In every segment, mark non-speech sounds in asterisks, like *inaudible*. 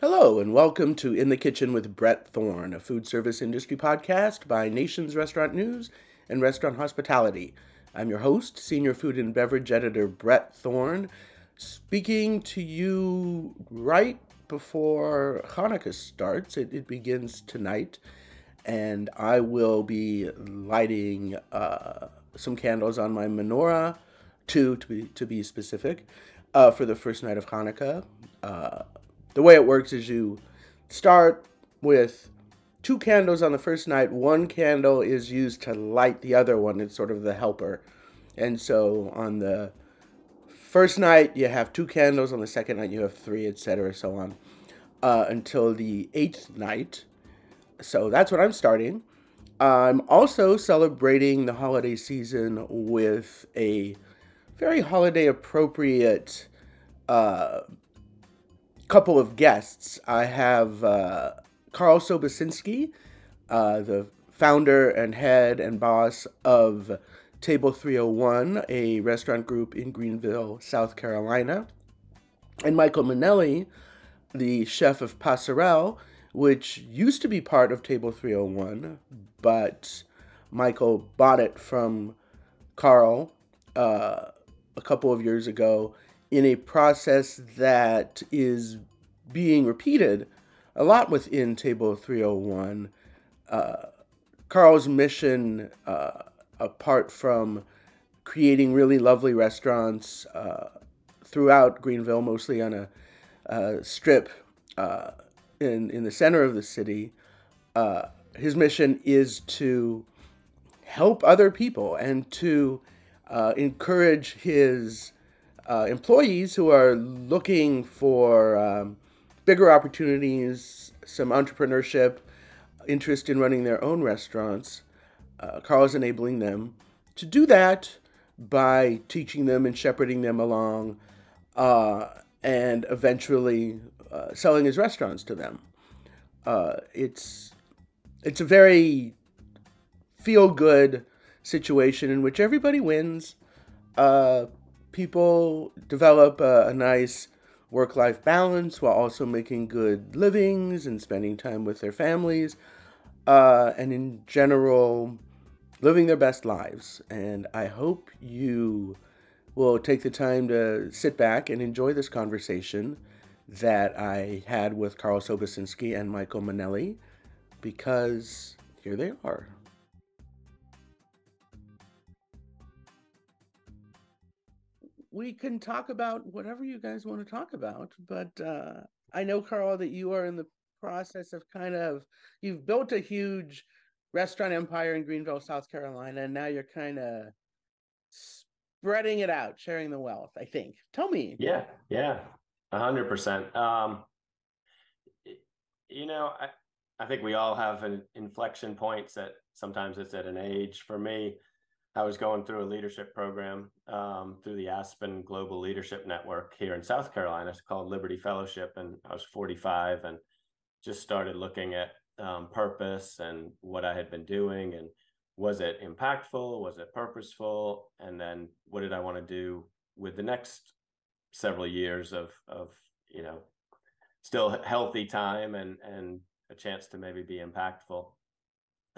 Hello, and welcome to In the Kitchen with Brett Thorne, a food service industry podcast by Nation's Restaurant News and Restaurant Hospitality. I'm your host, Senior Food and Beverage Editor Brett Thorne, speaking to you right before Hanukkah starts. It, it begins tonight, and I will be lighting uh, some candles on my menorah, two to be, to be specific, uh, for the first night of Hanukkah. Uh, the way it works is you start with two candles on the first night. One candle is used to light the other one. It's sort of the helper. And so on the first night, you have two candles. On the second night, you have three, etc., so on, uh, until the eighth night. So that's what I'm starting. I'm also celebrating the holiday season with a very holiday appropriate uh, couple of guests. I have uh, Carl Sobocinski, uh, the founder and head and boss of Table 301, a restaurant group in Greenville, South Carolina, and Michael Minelli, the chef of Passerelle, which used to be part of Table 301, but Michael bought it from Carl uh, a couple of years ago in a process that is being repeated a lot within Table 301. Uh, Carl's mission, uh, apart from creating really lovely restaurants uh, throughout Greenville, mostly on a, a strip uh, in, in the center of the city, uh, his mission is to help other people and to uh, encourage his uh, employees who are looking for um, bigger opportunities, some entrepreneurship, interest in running their own restaurants. Uh, Carl is enabling them to do that by teaching them and shepherding them along uh, and eventually uh, selling his restaurants to them. Uh, it's it's a very feel good situation in which everybody wins. People develop a, a nice work life balance while also making good livings and spending time with their families, uh, and in general, living their best lives. And I hope you will take the time to sit back and enjoy this conversation that I had with Carl Sobocinski and Michael Minelli because here they are. We can talk about whatever you guys want to talk about, but uh, I know, Carl, that you are in the process of kind of you've built a huge restaurant empire in Greenville, South Carolina, and now you're kind of spreading it out, sharing the wealth. I think. Tell me. Yeah, yeah, a hundred percent. Um, you know, I I think we all have an inflection points that sometimes it's at an age. For me, I was going through a leadership program um, through the Aspen Global Leadership Network here in South Carolina. It's called Liberty Fellowship, and I was 45 and just started looking at um, purpose and what I had been doing, and was it impactful? Was it purposeful? And then what did I want to do with the next several years of of you know still healthy time and and a chance to maybe be impactful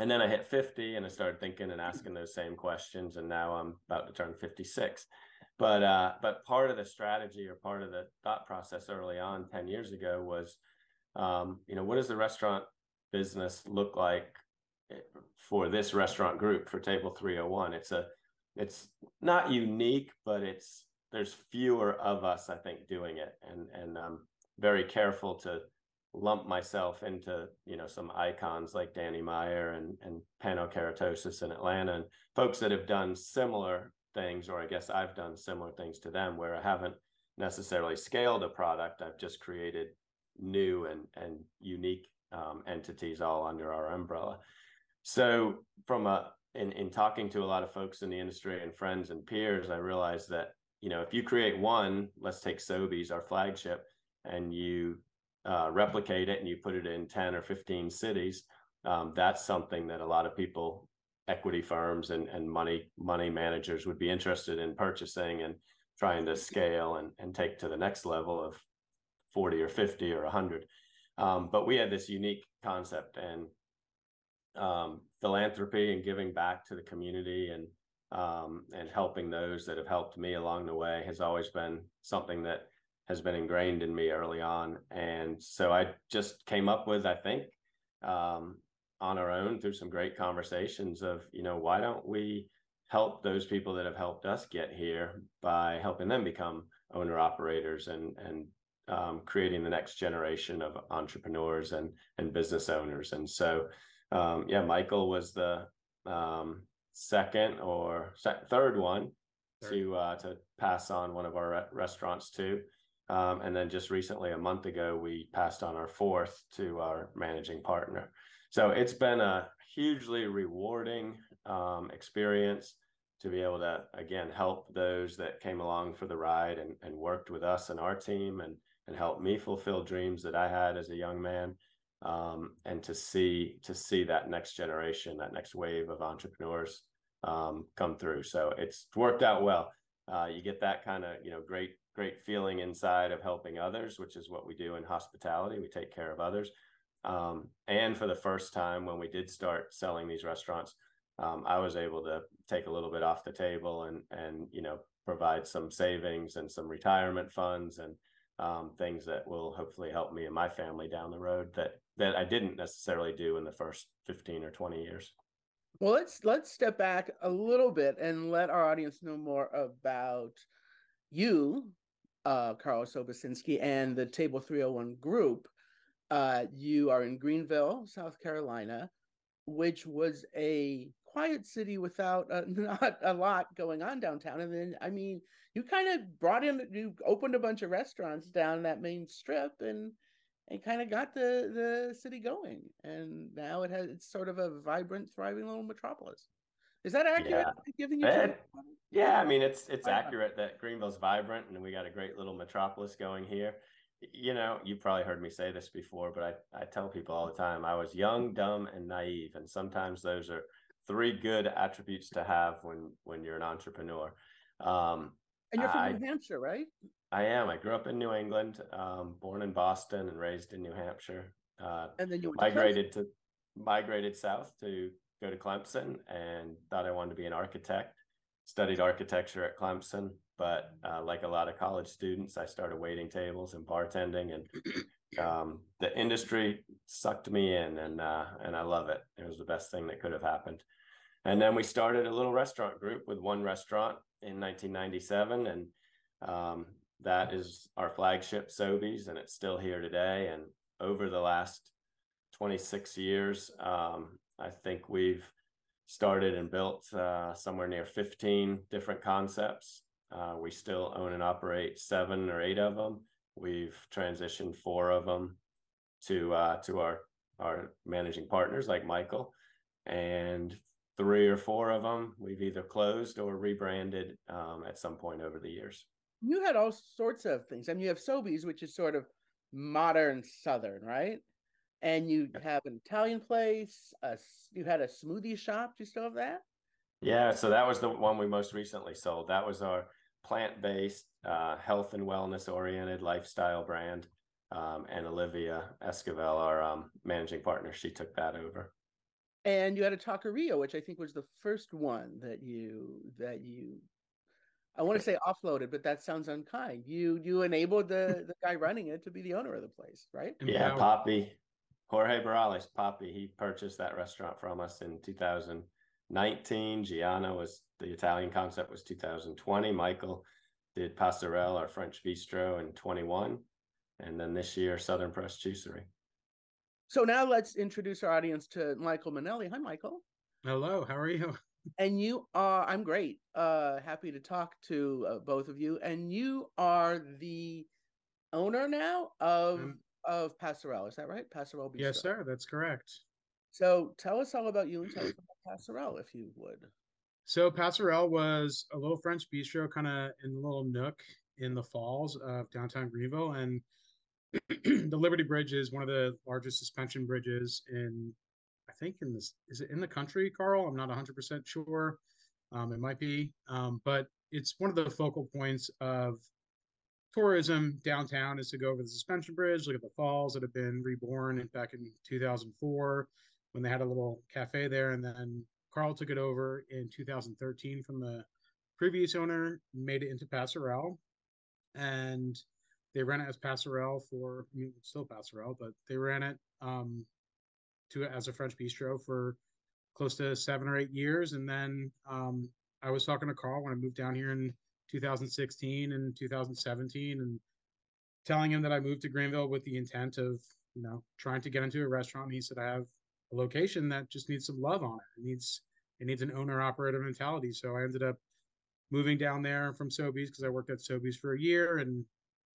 and then I hit 50 and I started thinking and asking those same questions. And now I'm about to turn 56. But uh, but part of the strategy or part of the thought process early on 10 years ago was, um, you know, what does the restaurant business look like eh, for this restaurant group for Table 301? It's a it's not unique, but it's there's fewer of us, I think, doing it, and and I'm very careful to lump myself into you know some icons like Danny Meyer and and Pano Karatassos in Atlanta and folks that have done similar things, or I guess I've done similar things to them where I haven't necessarily scaled a product. I've just created new and and unique um, entities all under our umbrella. So from a in in talking to a lot of folks in the industry and friends and peers, I realized that you know if you create one, let's take Soby's, our flagship, and you uh, replicate it and you put it in 10 or 15 cities, um, that's something that a lot of people, equity firms and, and money money managers would be interested in purchasing and trying to scale and, and take to the next level of 40 or 50 or 100. Um, but we had this unique concept and um, philanthropy and giving back to the community and um, and helping those that have helped me along the way has always been something that has been ingrained in me early on. And so I just came up with, I think, um, on our own through some great conversations of, you know, why don't we help those people that have helped us get here by helping them become owner operators and and um, creating the next generation of entrepreneurs and and business owners. And so, um, yeah, Michael was the um, second or third one third. to uh, to pass on one of our re- restaurants to. Um, and then just recently, a month ago, we passed on our fourth to our managing partner. So it's been a hugely rewarding um, experience to be able to again help those that came along for the ride and, and worked with us and our team and and helped me fulfill dreams that I had as a young man um, and to see to see that next generation, that next wave of entrepreneurs um, come through. So it's worked out well. Uh, you get that kind of you know great great feeling inside of helping others, which is what we do in hospitality. We take care of others. Um, and for the first time, when we did start selling these restaurants, um, I was able to take a little bit off the table and and you know provide some savings and some retirement funds and um, things that will hopefully help me and my family down the road that that I didn't necessarily do in the first 15 or 20 years. Well, let's let's step back a little bit and let our audience know more about you, uh, Carl Sobocinski, and the Table 301 group. Uh, you are in Greenville, South Carolina, which was a quiet city without *laughs* not a lot going on downtown. And then, I mean, you kind of brought in, you opened a bunch of restaurants down that main strip, and and kind of got the the city going. And now it has it's sort of a vibrant, thriving little metropolis. Is that accurate? Yeah. Giving you it, yeah, I mean it's it's accurate that Greenville's vibrant and we got a great little metropolis going here. You know, you probably heard me say this before, but I, I tell people all the time I was young, dumb, and naive. And sometimes those are three good attributes to have when when you're an entrepreneur. Um, and you're from I, New Hampshire, right? I am. I grew up in New England, um, born in Boston and raised in New Hampshire. Uh, and then you migrated to, to migrated south to go to Clemson and thought I wanted to be an architect. Studied architecture at Clemson, but uh, like a lot of college students, I started waiting tables and bartending, and *clears throat* um, the industry sucked me in, and uh, and I love it. It was the best thing that could have happened. And then we started a little restaurant group with one restaurant in 1997, and um, that is our flagship Soby's, and it's still here today. And over the last 26 years, um, I think we've started and built uh, somewhere near 15 different concepts. Uh, we still own and operate seven or eight of them. We've transitioned four of them to uh, to our our managing partners like Michael, and three or four of them we've either closed or rebranded um, at some point over the years. You had all sorts of things. I mean, you have Soby's, which is sort of modern Southern, right? And you have an Italian place. A, you had a smoothie shop. Do you still have that? Yeah, so that was the one we most recently sold. That was our plant-based, uh, health and wellness-oriented lifestyle brand. Um, and Olivia Esquivel, our um, managing partner, she took that over and you had a taqueria which i think was the first one that you that you i want to say offloaded but that sounds unkind you you enabled the *laughs* the guy running it to be the owner of the place right yeah poppy jorge Barales, poppy he purchased that restaurant from us in 2019 gianna was the italian concept was 2020 michael did passerelle our french bistro in 21 and then this year southern press juicery so now let's introduce our audience to Michael Minelli. Hi, Michael. Hello. How are you? And you are. I'm great. Uh, happy to talk to uh, both of you. And you are the owner now of um, of Passerelle. Is that right? Passerelle Bistro. Yes, sir. That's correct. So tell us all about you and tell us about Passerelle, if you would. So Passerelle was a little French bistro, kind of in a little nook in the falls of downtown Greenville, and *clears throat* the Liberty Bridge is one of the largest suspension bridges in, I think, in this is it in the country, Carl? I'm not 100 percent sure. Um, it might be, um, but it's one of the focal points of tourism downtown is to go over the suspension bridge, look at the falls that have been reborn in, back in 2004 when they had a little cafe there. And then Carl took it over in 2013 from the previous owner, made it into Passerelle. And they ran it as Passerelle for, I mean, still Passerelle, but they ran it um, to as a French bistro for close to seven or eight years. And then um, I was talking to Carl when I moved down here in 2016 and 2017 and telling him that I moved to Greenville with the intent of, you know, trying to get into a restaurant. He said, I have a location that just needs some love on it. It needs it needs an owner operator mentality. So I ended up moving down there from Soby's because I worked at Soby's for a year and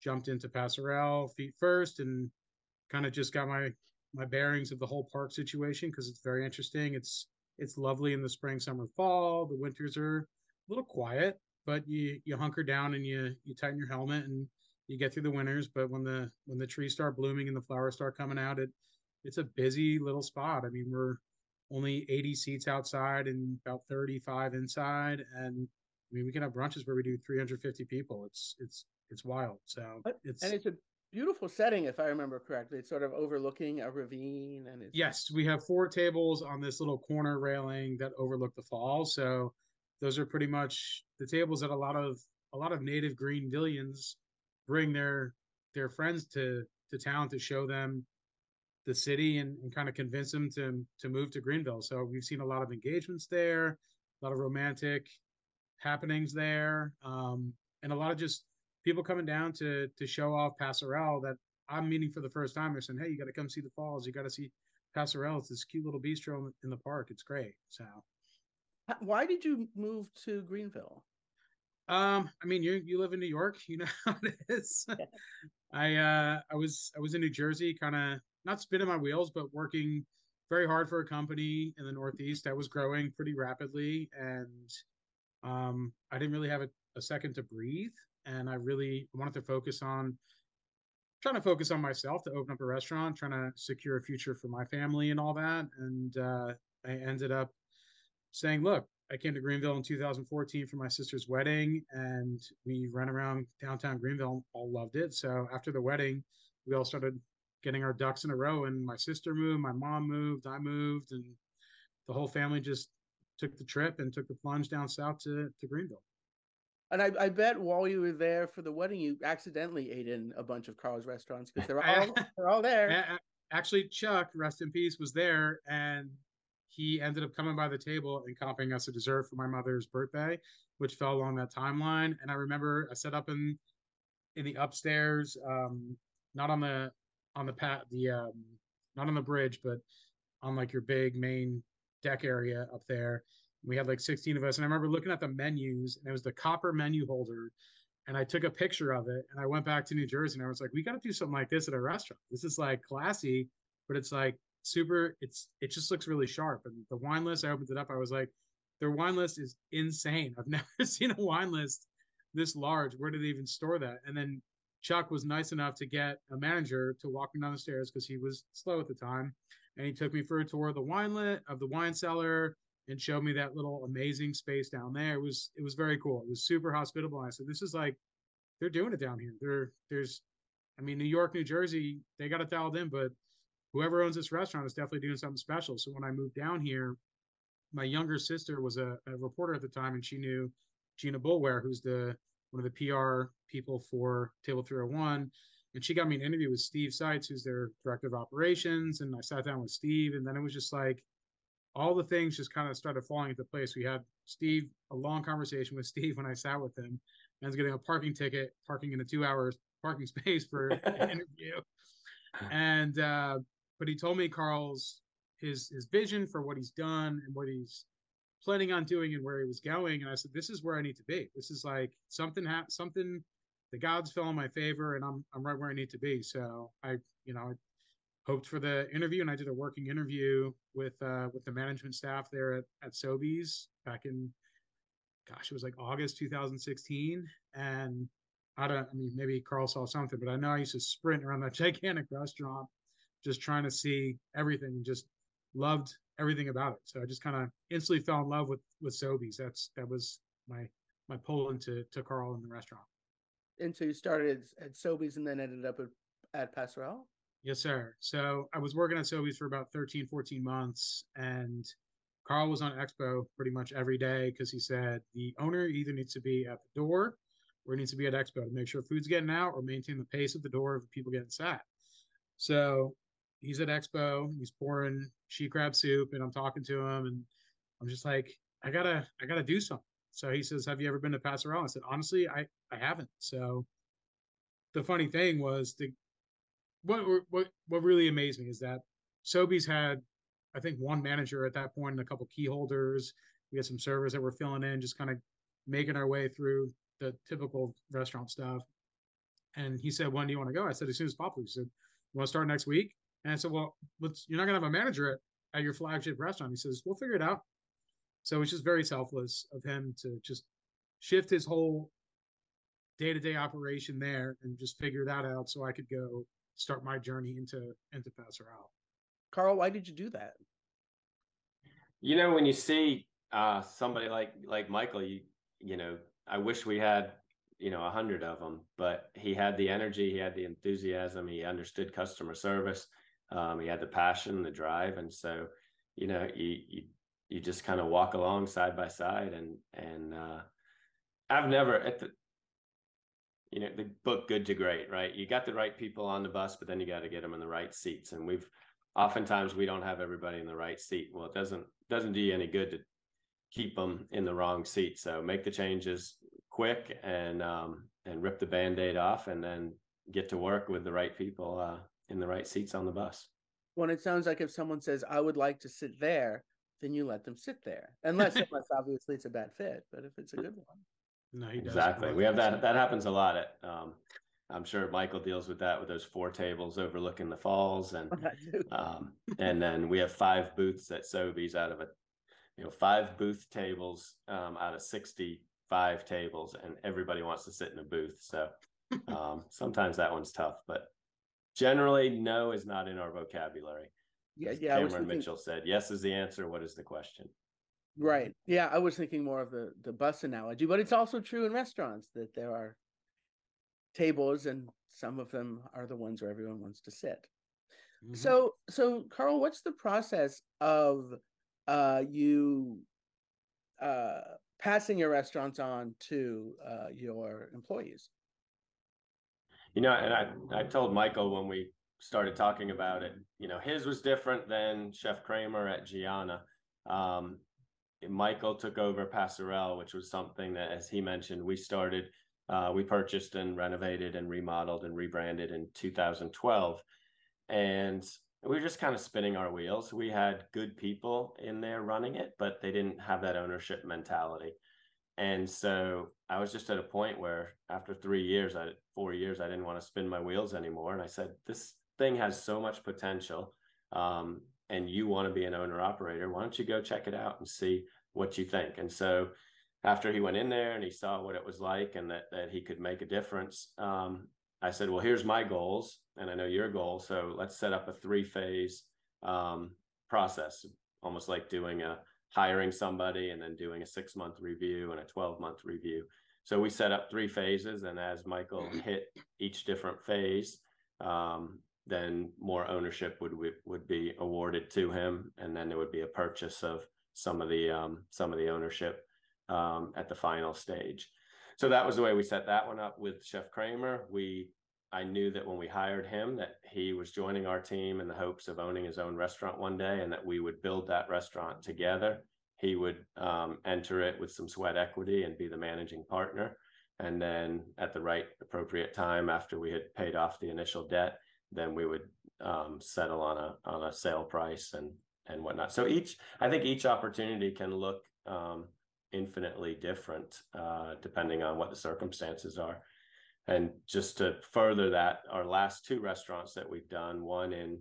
jumped into Passerelle feet first and kind of just got my my bearings of the whole park situation because it's very interesting. It's it's lovely in the spring, summer, fall. The winters are a little quiet, but you you hunker down and you you tighten your helmet and you get through the winters. But when the when the trees start blooming and the flowers start coming out, it it's a busy little spot. I mean, we're only 80 seats outside and about 35 inside, and I mean we can have brunches where we do 350 people. It's it's it's wild. So it's and it's a beautiful setting, if I remember correctly. It's sort of overlooking a ravine, and it's yes, we have four tables on this little corner railing that overlook the falls. So those are pretty much the tables that a lot of a lot of native green Greenvillians bring their their friends to to town to show them the city and, and kind of convince them to to move to Greenville. So we've seen a lot of engagements there, a lot of romantic happenings there, um, and a lot of just people coming down to to show off Passerelle that I'm meeting for the first time. They're saying, "Hey, you got to come see the falls. You got to see Passerelle. It's this cute little bistro in the park. It's great." So, why did you move to Greenville? Um, I mean, you you live in New York, you *laughs* know how it is. Yeah. I uh, I was I was in New Jersey, kind of not spinning my wheels, but working very hard for a company in the Northeast that was growing pretty rapidly, and um, I didn't really have a, a second to breathe and I really wanted to focus on trying to focus on myself to open up a restaurant, trying to secure a future for my family and all that. And uh, I ended up saying, look, I came to Greenville in 2014 for my sister's wedding, and we ran around downtown Greenville, all loved it. So after the wedding, we all started getting our ducks in a row, and my sister moved, my mom moved, I moved, and the whole family just took the trip and took the plunge down south to, to Greenville. And I, I bet while you were there for the wedding, you accidentally ate in a bunch of Carl's restaurants because they're all *laughs* they're all there. Actually, Chuck, rest in peace, was there, and he ended up coming by the table and comping us a dessert for my mother's birthday, which fell along that timeline. And I remember I set up in in the upstairs, um, not on the on the pat the um, not on the bridge, but on like your big main deck area up there we had like 16 of us and i remember looking at the menus and it was the copper menu holder and i took a picture of it and i went back to new jersey and i was like we got to do something like this at a restaurant this is like classy but it's like super it's it just looks really sharp and the wine list i opened it up i was like their wine list is insane i've *laughs* never seen a wine list this large where did they even store that and then chuck was nice enough to get a manager to walk me down the stairs because he was slow at the time and he took me for a tour of the wine of the wine cellar and showed me that little amazing space down there. It was it was very cool. It was super hospitable. I said, this is like they're doing it down here. There there's I mean New York, New Jersey, they got it dialed in, but whoever owns this restaurant is definitely doing something special. So when I moved down here, my younger sister was a, a reporter at the time and she knew Gina Boulware, who's the one of the PR people for Table 301. And she got me an interview with Steve Seitz, who's their director of operations. And I sat down with Steve, and then it was just like all the things just kind of started falling into place. We had Steve, a long conversation with Steve when I sat with him. I was getting a parking ticket, parking in a two hour parking *laughs* space for an *laughs* interview. And, uh, but he told me Carl's, his, his vision for what he's done and what he's planning on doing and where he was going. And I said, this is where I need to be. This is like something, ha- something, the gods fell in my favor and I'm, I'm right where I need to be. So I, you know, I hoped for the interview and I did a working interview with uh, with the management staff there at, at Soby's back in gosh, it was like August 2016. And I don't I mean maybe Carl saw something, but I know I used to sprint around that *laughs* gigantic restaurant just trying to see everything just loved everything about it. So I just kind of instantly fell in love with with Soby's. That's that was my my pull into to Carl in the restaurant. And so you started at Soby's and then ended up at, at Passerelle? Yes, sir. So I was working at Soby's for about 13, 14 months, and Carl was on Expo pretty much every day because he said the owner either needs to be at the door or needs to be at Expo to make sure food's getting out or maintain the pace at the door of people getting sat. So he's at Expo, he's pouring she crab soup, and I'm talking to him, and I'm just like, I gotta, I gotta do something. So he says, Have you ever been to Passerelle? I said, Honestly, I, I haven't. So the funny thing was the what what what really amazed me is that Soby's had, I think, one manager at that point and a couple key holders. We had some servers that were filling in, just kind of making our way through the typical restaurant stuff. And he said, "When do you want to go?" I said, "As soon as possible." He said, "You want to start next week?" And I said, "Well, let's, you're not gonna have a manager at, at your flagship restaurant." He says, "We'll figure it out." So it's just very selfless of him to just shift his whole day to day operation there and just figure that out so I could go start my journey into into Passerelle. Carl, why did you do that? You know, when you see uh, somebody like like Michael, you you know, I wish we had you know a hundred of them, but he had the energy, he had the enthusiasm, he understood customer service, um, he had the passion, the drive, and so you know, you you you just kind of walk along side by side, and and uh, I've never at the you know the book good to great right? You got the right people on the bus but then you got to get them in the right seats and we've oftentimes we don't have everybody in the right seat. Well it doesn't doesn't do you any good to keep them in the wrong seat so make the changes quick and um and rip the band-aid off and then get to work with the right people uh in the right seats on the bus well it sounds like if someone says i would like to sit there then you let them sit there unless *laughs* unless obviously it's a bad fit but if it's a good one no, he exactly. We have that. That happens a lot at. Um, I'm sure Michael deals with that with those four tables overlooking the falls, and *laughs* um, and then we have five booths at Soby's out of a, you know, five booth tables um, out of sixty-five tables, and everybody wants to sit in a booth. So *laughs* um, sometimes that one's tough, but generally, no is not in our vocabulary. Yeah, yeah. Cameron thinking... Mitchell said, "Yes is the answer. What is the question?" Right. Yeah, I was thinking more of the the bus analogy, but it's also true in restaurants that there are tables and some of them are the ones where everyone wants to sit. Mm-hmm. So so Carl, what's the process of uh you uh passing your restaurants on to uh your employees? You know, and I I told Michael when we started talking about it, you know, his was different than Chef Kramer at Gianna. Um, Michael took over Passerelle, which was something that, as he mentioned, we started, uh, we purchased and renovated and remodeled and rebranded in 2012. And we were just kind of spinning our wheels. We had good people in there running it, but they didn't have that ownership mentality. And so I was just at a point where after three years, I four years, I didn't want to spin my wheels anymore. And I said, this thing has so much potential. Um, and you want to be an owner operator, why don't you go check it out and see what you think? And so after he went in there and he saw what it was like and that that he could make a difference, um, I said, well, here's my goals, and I know your goal, so let's set up a three phase um, process, almost like doing a hiring somebody and then doing a six month review and a 12 month review. So we set up three phases, and as Michael hit each different phase, um, then more ownership would would be awarded to him, and then there would be a purchase of some of the um, some of the ownership um, at the final stage. So that was the way we set that one up with Chef Kramer. We I knew that when we hired him that he was joining our team in the hopes of owning his own restaurant one day, and that we would build that restaurant together. He would um, enter it with some sweat equity and be the managing partner. And then at the right appropriate time, after we had paid off the initial debt, then we would um, settle on a on a sale price and and whatnot. So each, I think each opportunity can look um, infinitely different uh, depending on what the circumstances are. And just to further that, our last two restaurants that we've done, one in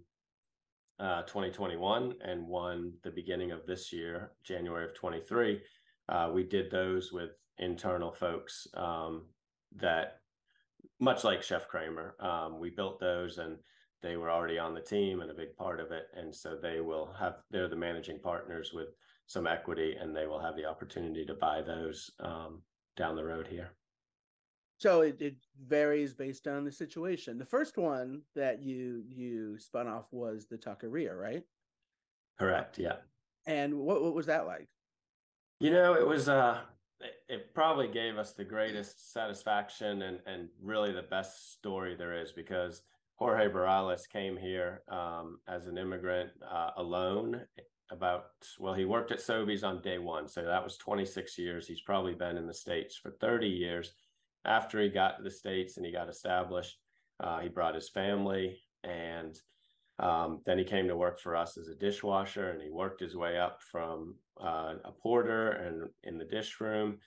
uh, 2021 and one the beginning of this year, January of 23, uh, we did those with internal folks um, that much like Chef Kramer, um, we built those and they were already on the team and a big part of it. And so they will have, they're the managing partners with some equity and they will have the opportunity to buy those um, down the road here. So it, it varies based on the situation. The first one that you you spun off was the Taqueria, right? Correct. Yeah. And what what was that like? You know, it was uh it probably gave us the greatest satisfaction and and really the best story there is because Jorge Barales came here um, as an immigrant uh, alone about well he worked at Soby's on day one so that was 26 years he's probably been in the states for 30 years after he got to the states and he got established uh, he brought his family and um, then he came to work for us as a dishwasher and he worked his way up from uh, a porter and in the dish room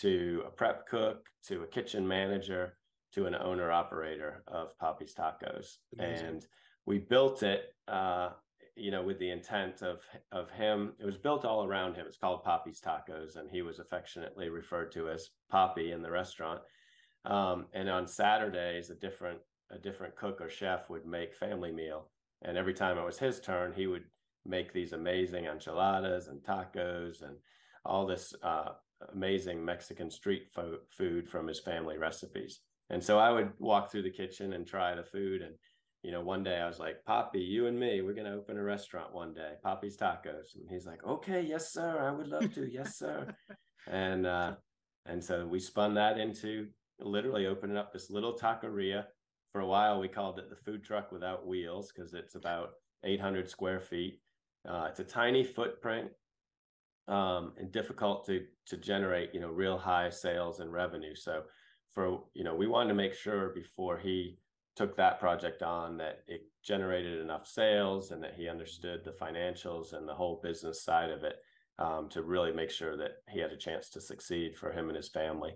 to a prep cook to a kitchen manager to an owner operator of Poppy's Tacos. Amazing. And we built it, uh, you know, with the intent of of him. It was built all around him. It's called Poppy's Tacos, and he was affectionately referred to as Poppy in the restaurant. Um, and on Saturdays, a different a different cook or chef would make family meal and every time it was his turn, he would make these amazing enchiladas and tacos and all this uh, amazing Mexican street fo- food from his family recipes. And so I would walk through the kitchen and try the food. And, you know, one day I was like, Poppy, you and me, we're going to open a restaurant one day, Poppy's Tacos. And he's like, okay, yes, sir. I would love to. yes, sir. *laughs* and, uh, and so we spun that into literally opening up this little taqueria. For a while we called it the food truck without wheels because it's about 800 square feet. Uh, it's a tiny footprint um, and difficult to to generate you know real high sales and revenue. So for you know we wanted to make sure before he took that project on that it generated enough sales and that he understood the financials and the whole business side of it um, to really make sure that he had a chance to succeed for him and his family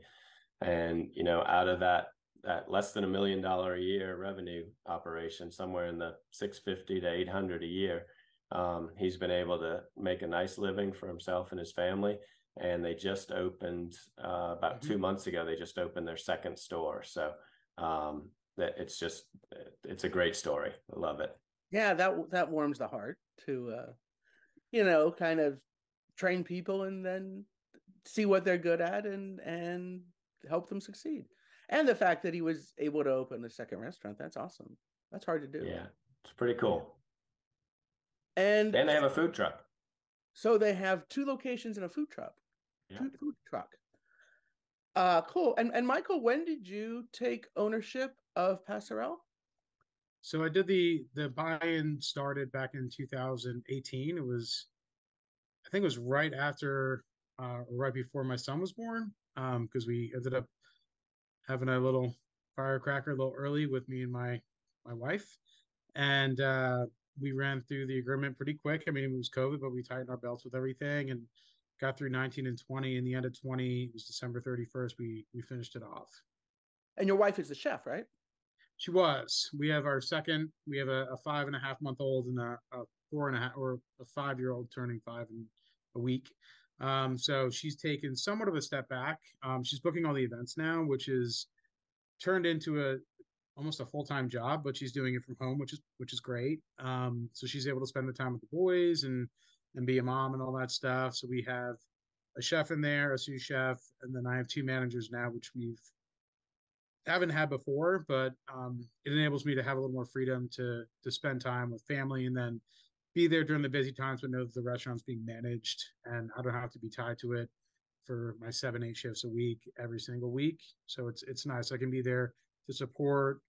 and you know out of that that less than a million dollar a year revenue operation, somewhere in the 650 to 800 a year. Um, he's been able to make a nice living for himself and his family. And they just opened uh, about mm-hmm. two months ago. They just opened their second store. So um, that it's just it's a great story. I love it. Yeah, that that warms the heart to uh, you know kind of train people and then see what they're good at and and help them succeed. And the fact that he was able to open a second restaurant that's awesome. That's hard to do. Yeah it's pretty cool. And and they have a food truck. So they have two locations and a food truck. Yeah. food, food truck. Uh cool. And and michael when did you take ownership of passerelle? So i did the the buy-in started back in 2018 it was i think it was right after uh right before my son was born um because we ended up having a little firecracker a little early with me and my my wife, and uh, we ran through the agreement pretty quick. I mean, it was COVID, but we tightened our belts with everything and got through 19 and 20. In the end of 20, it was December 31st. We we finished it off. And your wife is the chef, right? She was. We have our second. We have a, a five and a half month old and a, a four and a half or a five year old turning five in a week. Um, so she's taken somewhat of a step back. Um, she's booking all the events now, which is turned into a almost a full time job, but she's doing it from home, which is which is great. Um, so she's able to spend the time with the boys and and be a mom and all that stuff. So we have a chef in there, a sous chef, and then I have two managers now, which we've haven't had before, but um, it enables me to have a little more freedom to to spend time with family and then be there during the busy times, but know that the restaurant's being managed and I don't have to be tied to it for my seven, eight shifts a week every single week. So it's it's nice. I can be there to support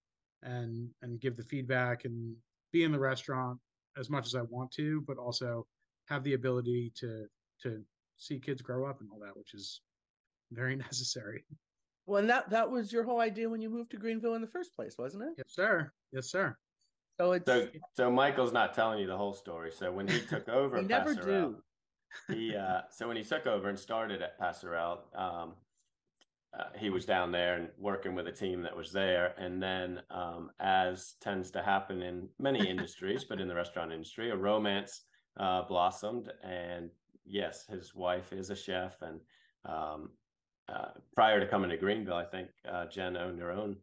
and and give the feedback and be in the restaurant as much as I want to, but also have the ability to to see kids grow up and all that, which is very *laughs* necessary. Well, and that that was your whole idea when you moved to Greenville in the first place, wasn't it? Yes, sir. Yes, sir. So it's so, so Michael's not telling you the whole story. So when he took *laughs* over, he never do. he uh, *laughs* so when he took over and started at Passerelle, um, uh, he was down there and working with a team that was there. And then, um, as tends to happen in many *laughs* industries, but in the restaurant industry, a romance uh, blossomed. And yes, his wife is a chef. And um, uh, prior to coming to Greenville, I think uh, Jen owned her own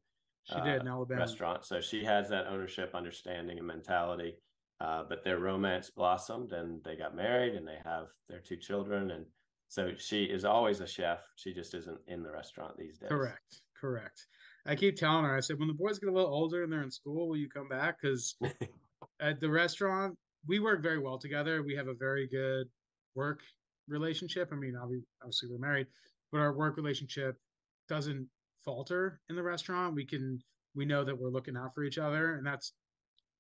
she did in uh, Alabama. Restaurant. So she has that ownership, understanding, and mentality. Uh, but their romance blossomed and they got married and they have their two children. And so she is always a chef. She just isn't in the restaurant these days. Correct. correct. I keep telling her, I said, when the boys get a little older and they're in school, will you come back? Because *laughs* at the restaurant, we work very well together. We have a very good work relationship. I mean, obviously we're married, but our work relationship doesn't falter in the restaurant. We can we know that we're looking out for each other, and that's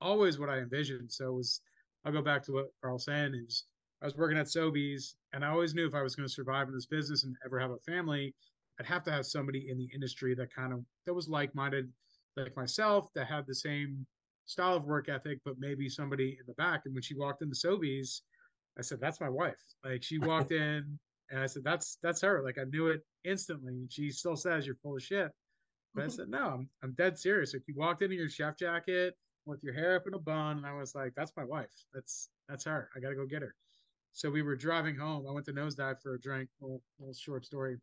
always what I envisioned. So it was I'll go back to what Carl's saying is I was working at Soby's, and I always knew if I was going to survive in this business and ever have a family, I'd have to have somebody in the industry that kind of that was like minded, like myself, that had the same style of work ethic, but maybe somebody in the back. And when she walked into Soby's, I said, "That's my wife." Like she walked *laughs* in, and I said, "That's that's her." Like I knew it instantly. And she still says, "You're full of shit." But I said, "No, I'm I'm dead serious." Like you walked into your chef jacket with your hair up in a bun, and I was like, "That's my wife. That's that's her. I got to go get her." So we were driving home. I went to Nosedive for a drink. Little, little short story.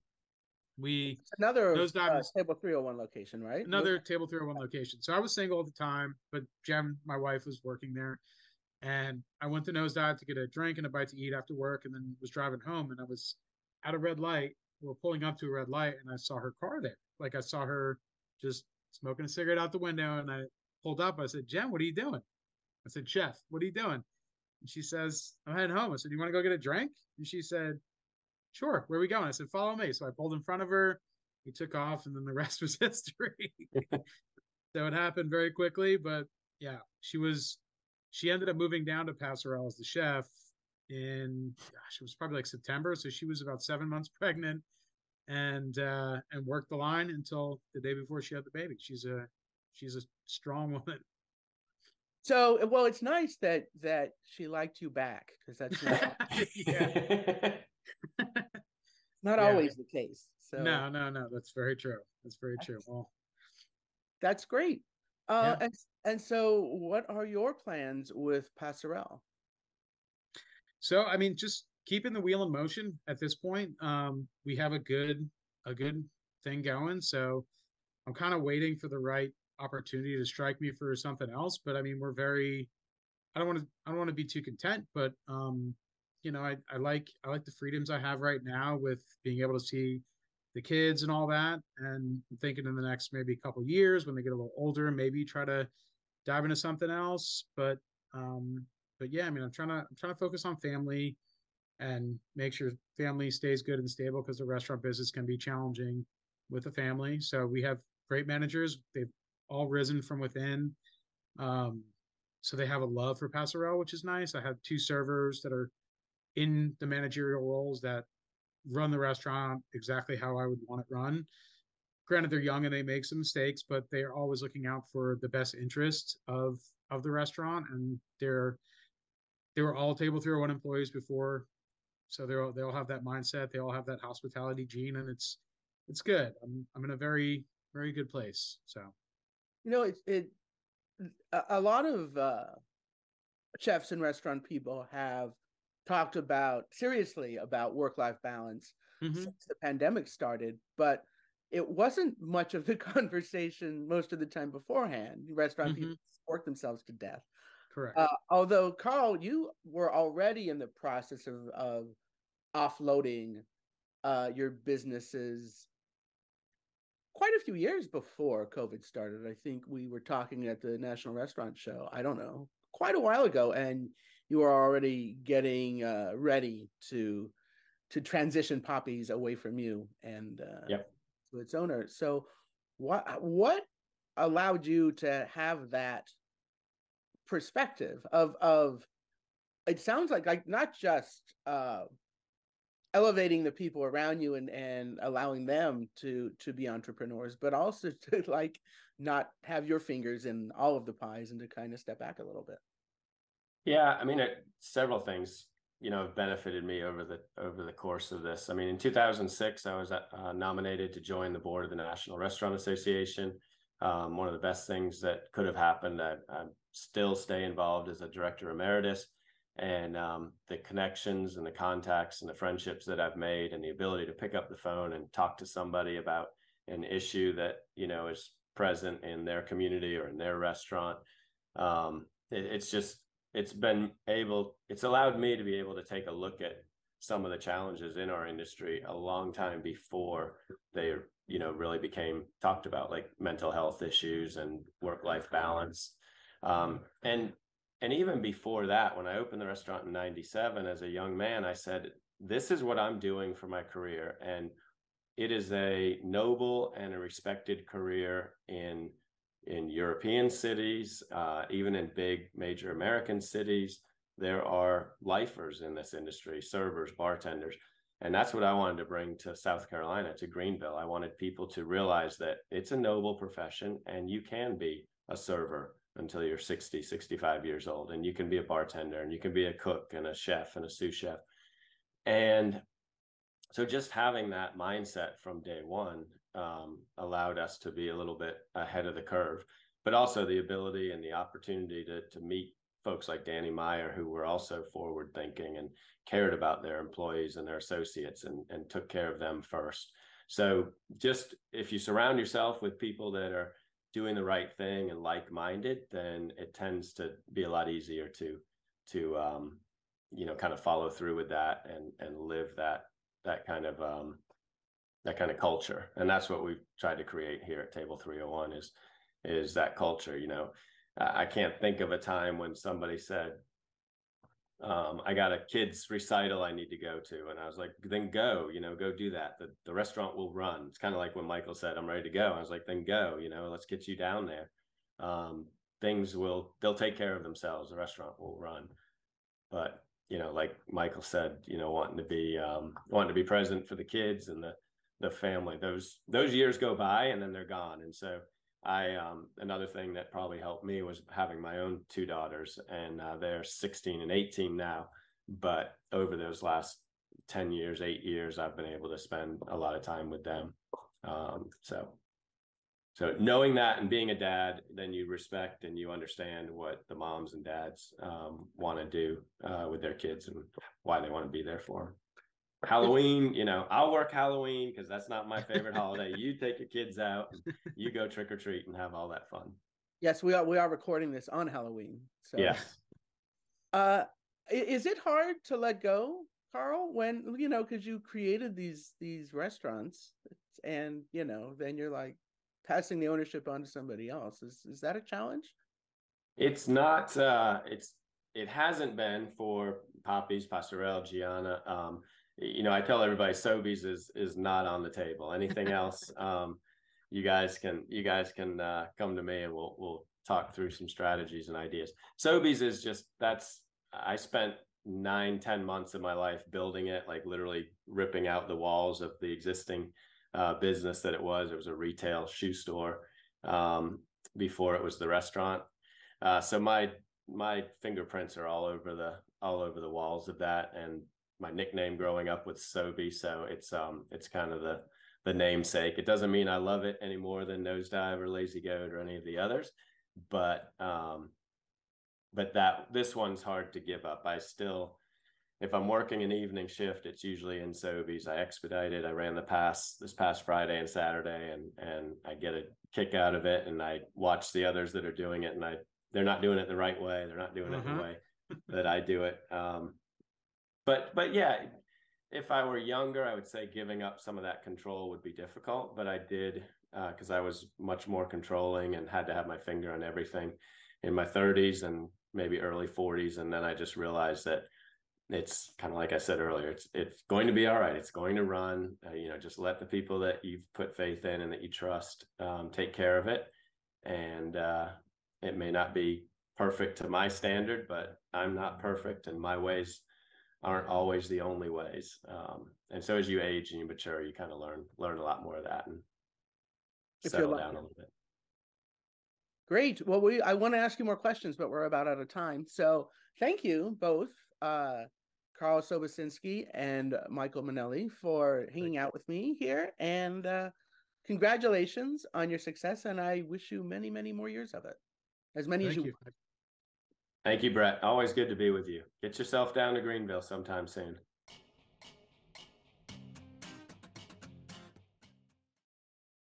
We it's another Nosedive uh, table 301 location, right? Another table 301 location. So I was single at the time, but Jem, my wife, was working there. And I went to Nosedive to get a drink and a bite to eat after work, and then was driving home. And I was at a red light. We are pulling up to a red light, and I saw her car there. Like I saw her just smoking a cigarette out the window, and I pulled up. I said, "Jen, what are you doing?" I said, "Chef, what are you doing?" And she says, "I'm heading home." I said, "You want to go get a drink?" And she said, "Sure. Where are we going?" I said, "Follow me." So I pulled in front of her. We took off, and then the *laughs* rest was history. *laughs* so it happened very quickly, but yeah, she was she ended up moving down to Passerelle as the chef in gosh, it was probably like September. So she was about seven months *laughs* pregnant and uh and worked the line until the day before she had the baby. She's a she's a strong *laughs* woman. So well, it's nice that that she liked you back because that's *laughs* not, not yeah. always the case. So no, no, no, that's very true. That's very true. Well, that's great. Uh, yeah. and, and so, what are your plans with Passerelle? So, I mean, just keeping the wheel in motion at this point. Um, we have a good a good thing going. So, I'm kind of waiting for the right opportunity to strike me for something else. But I mean, we're very. I don't want to. I don't want to be too content, but um, you know, I, I like I like the freedoms I have right now with being able to see the kids and all that. And I'm thinking in the next maybe couple years when they get a little older, maybe try to dive into something else. But um, but yeah, I mean, I'm trying to I'm trying to focus on family and make sure family stays good and stable because the restaurant business can be challenging with a family. So we have great managers. They've all risen from within. Um, so they have a love for Passerelle, which is nice. I have two servers that are in the managerial roles that run the restaurant exactly how I would want it run. Granted, they're young and they make some mistakes, but they are always looking out for the best interest of of the restaurant. And they're they were all table 301 employees before, so they all they all have that mindset. They all have that hospitality gene, and it's it's good. I'm I'm in a very very good place. So, you know, it's it a lot of uh, chefs and restaurant people have talked about seriously about work life balance mm-hmm. since the pandemic started, but it wasn't much of the *laughs* conversation most of the time beforehand. Restaurant mm-hmm. people support themselves to death. Correct. Uh, although Carl, you were already in the process of of offloading uh, your businesses quite a few years before COVID started. I think we were talking at the National Restaurant Show. I don't know, quite a while ago, and you are already getting uh, ready to to transition Poppy's away from you and uh, yep. to its owner. So, what what allowed you to have that perspective of of it sounds like like not just uh, elevating the people around you and and allowing them to to be entrepreneurs but also *laughs* to like not have your fingers in all of the pies and to kind of step back a little bit yeah, I mean, it, several things you know have benefited me over the over the course of this. I mean, in 2006, I was uh, nominated to join the board of the National Restaurant Association. Um, one of the best things that could have happened. I, I still stay involved as a director emeritus, and um, the connections and the contacts and the friendships that I've made, and the ability to pick up the phone and talk to somebody about an issue that you know is present in their community or in their restaurant. Um, it, it's just it's been able it's allowed me to be able to take a look at some of the challenges in our industry a long time before they you know really became talked about like mental health issues and work life balance. Um, and and even before that when i opened the restaurant in 97 as a young man i said this is what i'm doing for my career and it is a noble and a respected career in in european cities uh, even in big major american cities there are lifers in this industry, servers, bartenders. And that's what I wanted to bring to South Carolina, to Greenville. I wanted people to realize that it's a noble profession and you can be a server until you're 60, 65 years old. And you can be a bartender and you can be a cook and a chef and a sous chef. And so just having that mindset from day one um, allowed us to be a little bit ahead of the curve, but also the ability and the opportunity to, to meet folks like Danny Meyer who were also forward thinking and cared about their employees and their associates and, and took care of them first. So just if you surround yourself with people that are doing the right thing and like-minded, then it tends to be a lot easier to to um, you know kind of follow through with that and and live that that kind of um, that kind of culture. And that's what we've tried to create here at Table 301 is is that culture. You know, I can't think of a time when somebody said, um, I got a kids recital I need to go to. And I was like, then go, you know, go do that. The, the restaurant will run. It's kind of like when Michael said, I'm ready to go. I was like, then go, you know, let's get you down there. Um, things will, they'll take care of themselves. The restaurant will run. But, you know, like Michael said, you know, wanting to be, um, wanting to be present for the kids and the, the family, those, those years go by and then they're gone. And so, I um, another thing that probably helped me was having my own two daughters, and uh, they're 16 and 18 now. But over those last 10 years, eight years, I've been able to spend a lot of time with them. Um, so, so knowing that and being a dad, then you respect and you understand what the moms and dads um, want to do uh, with their kids and why they want to be there for them. Halloween, you know, I'll work Halloween because that's not my favorite holiday. *laughs* You take your kids out, you go trick or treat and have all that fun. Yes, we are. We are recording this on Halloween. So yes. Uh, is it hard to let go, Carl? When you know, because you created these these restaurants, and you know, then you're like passing the ownership on to somebody else. Is is that a challenge? It's not. uh It's it hasn't been for Poppy's, Passerelle, Gianna. Um, you know, I tell everybody Soby's is is not on the table. Anything *laughs* else, um, you guys can you guys can uh, come to me and we'll we'll talk through some strategies and ideas. Soby's is just that's I spent nine ten months of my life building it, like literally ripping out the walls of the existing uh, business that it was. It was a retail shoe store um, before it was the restaurant. Uh, so my my fingerprints are all over the all over the walls of that and my nickname growing up with Soby, so it's um it's kind of the the namesake. It doesn't mean I love it any more than Nosedive or Lazy Goat or any of the others, but um but that this one's hard to give up. I still if I'm working an evening shift, it's usually in Soby's. I expedited. I ran the pass this past Friday and Saturday, and and I get a kick out of it. And I watch the others that are doing it, and I they're not doing it the right way. They're not doing it the mm-hmm. way that I do it. Um, but but yeah, if I were younger, I would say giving up some of that control would be difficult. But I did because uh, I was much more controlling and had to have my finger on everything in my 30s and maybe early 40s, and then I just realized that it's kind of like I said earlier, it's it's going to be all right. It's going to run. Uh, you know, just let the people that you've put faith in and that you trust um, take care of it. And uh, it may not be perfect to my standard, but I'm not perfect, and my ways aren't always the only ways. Um, and so as you age and you mature, you kind of learn learn a lot more of that and if settle down a little bit. Great. Well, we I want to ask you more questions, but we're about out of time. So thank you both, uh, Carl Sobocinski and Michael Minelli, for hanging out with me here. And uh, congratulations on your success. And I wish you many, many more years of it. As many thank as you, you. Thank you, Brett. Always good to be with you. Get yourself down to Greenville sometime soon.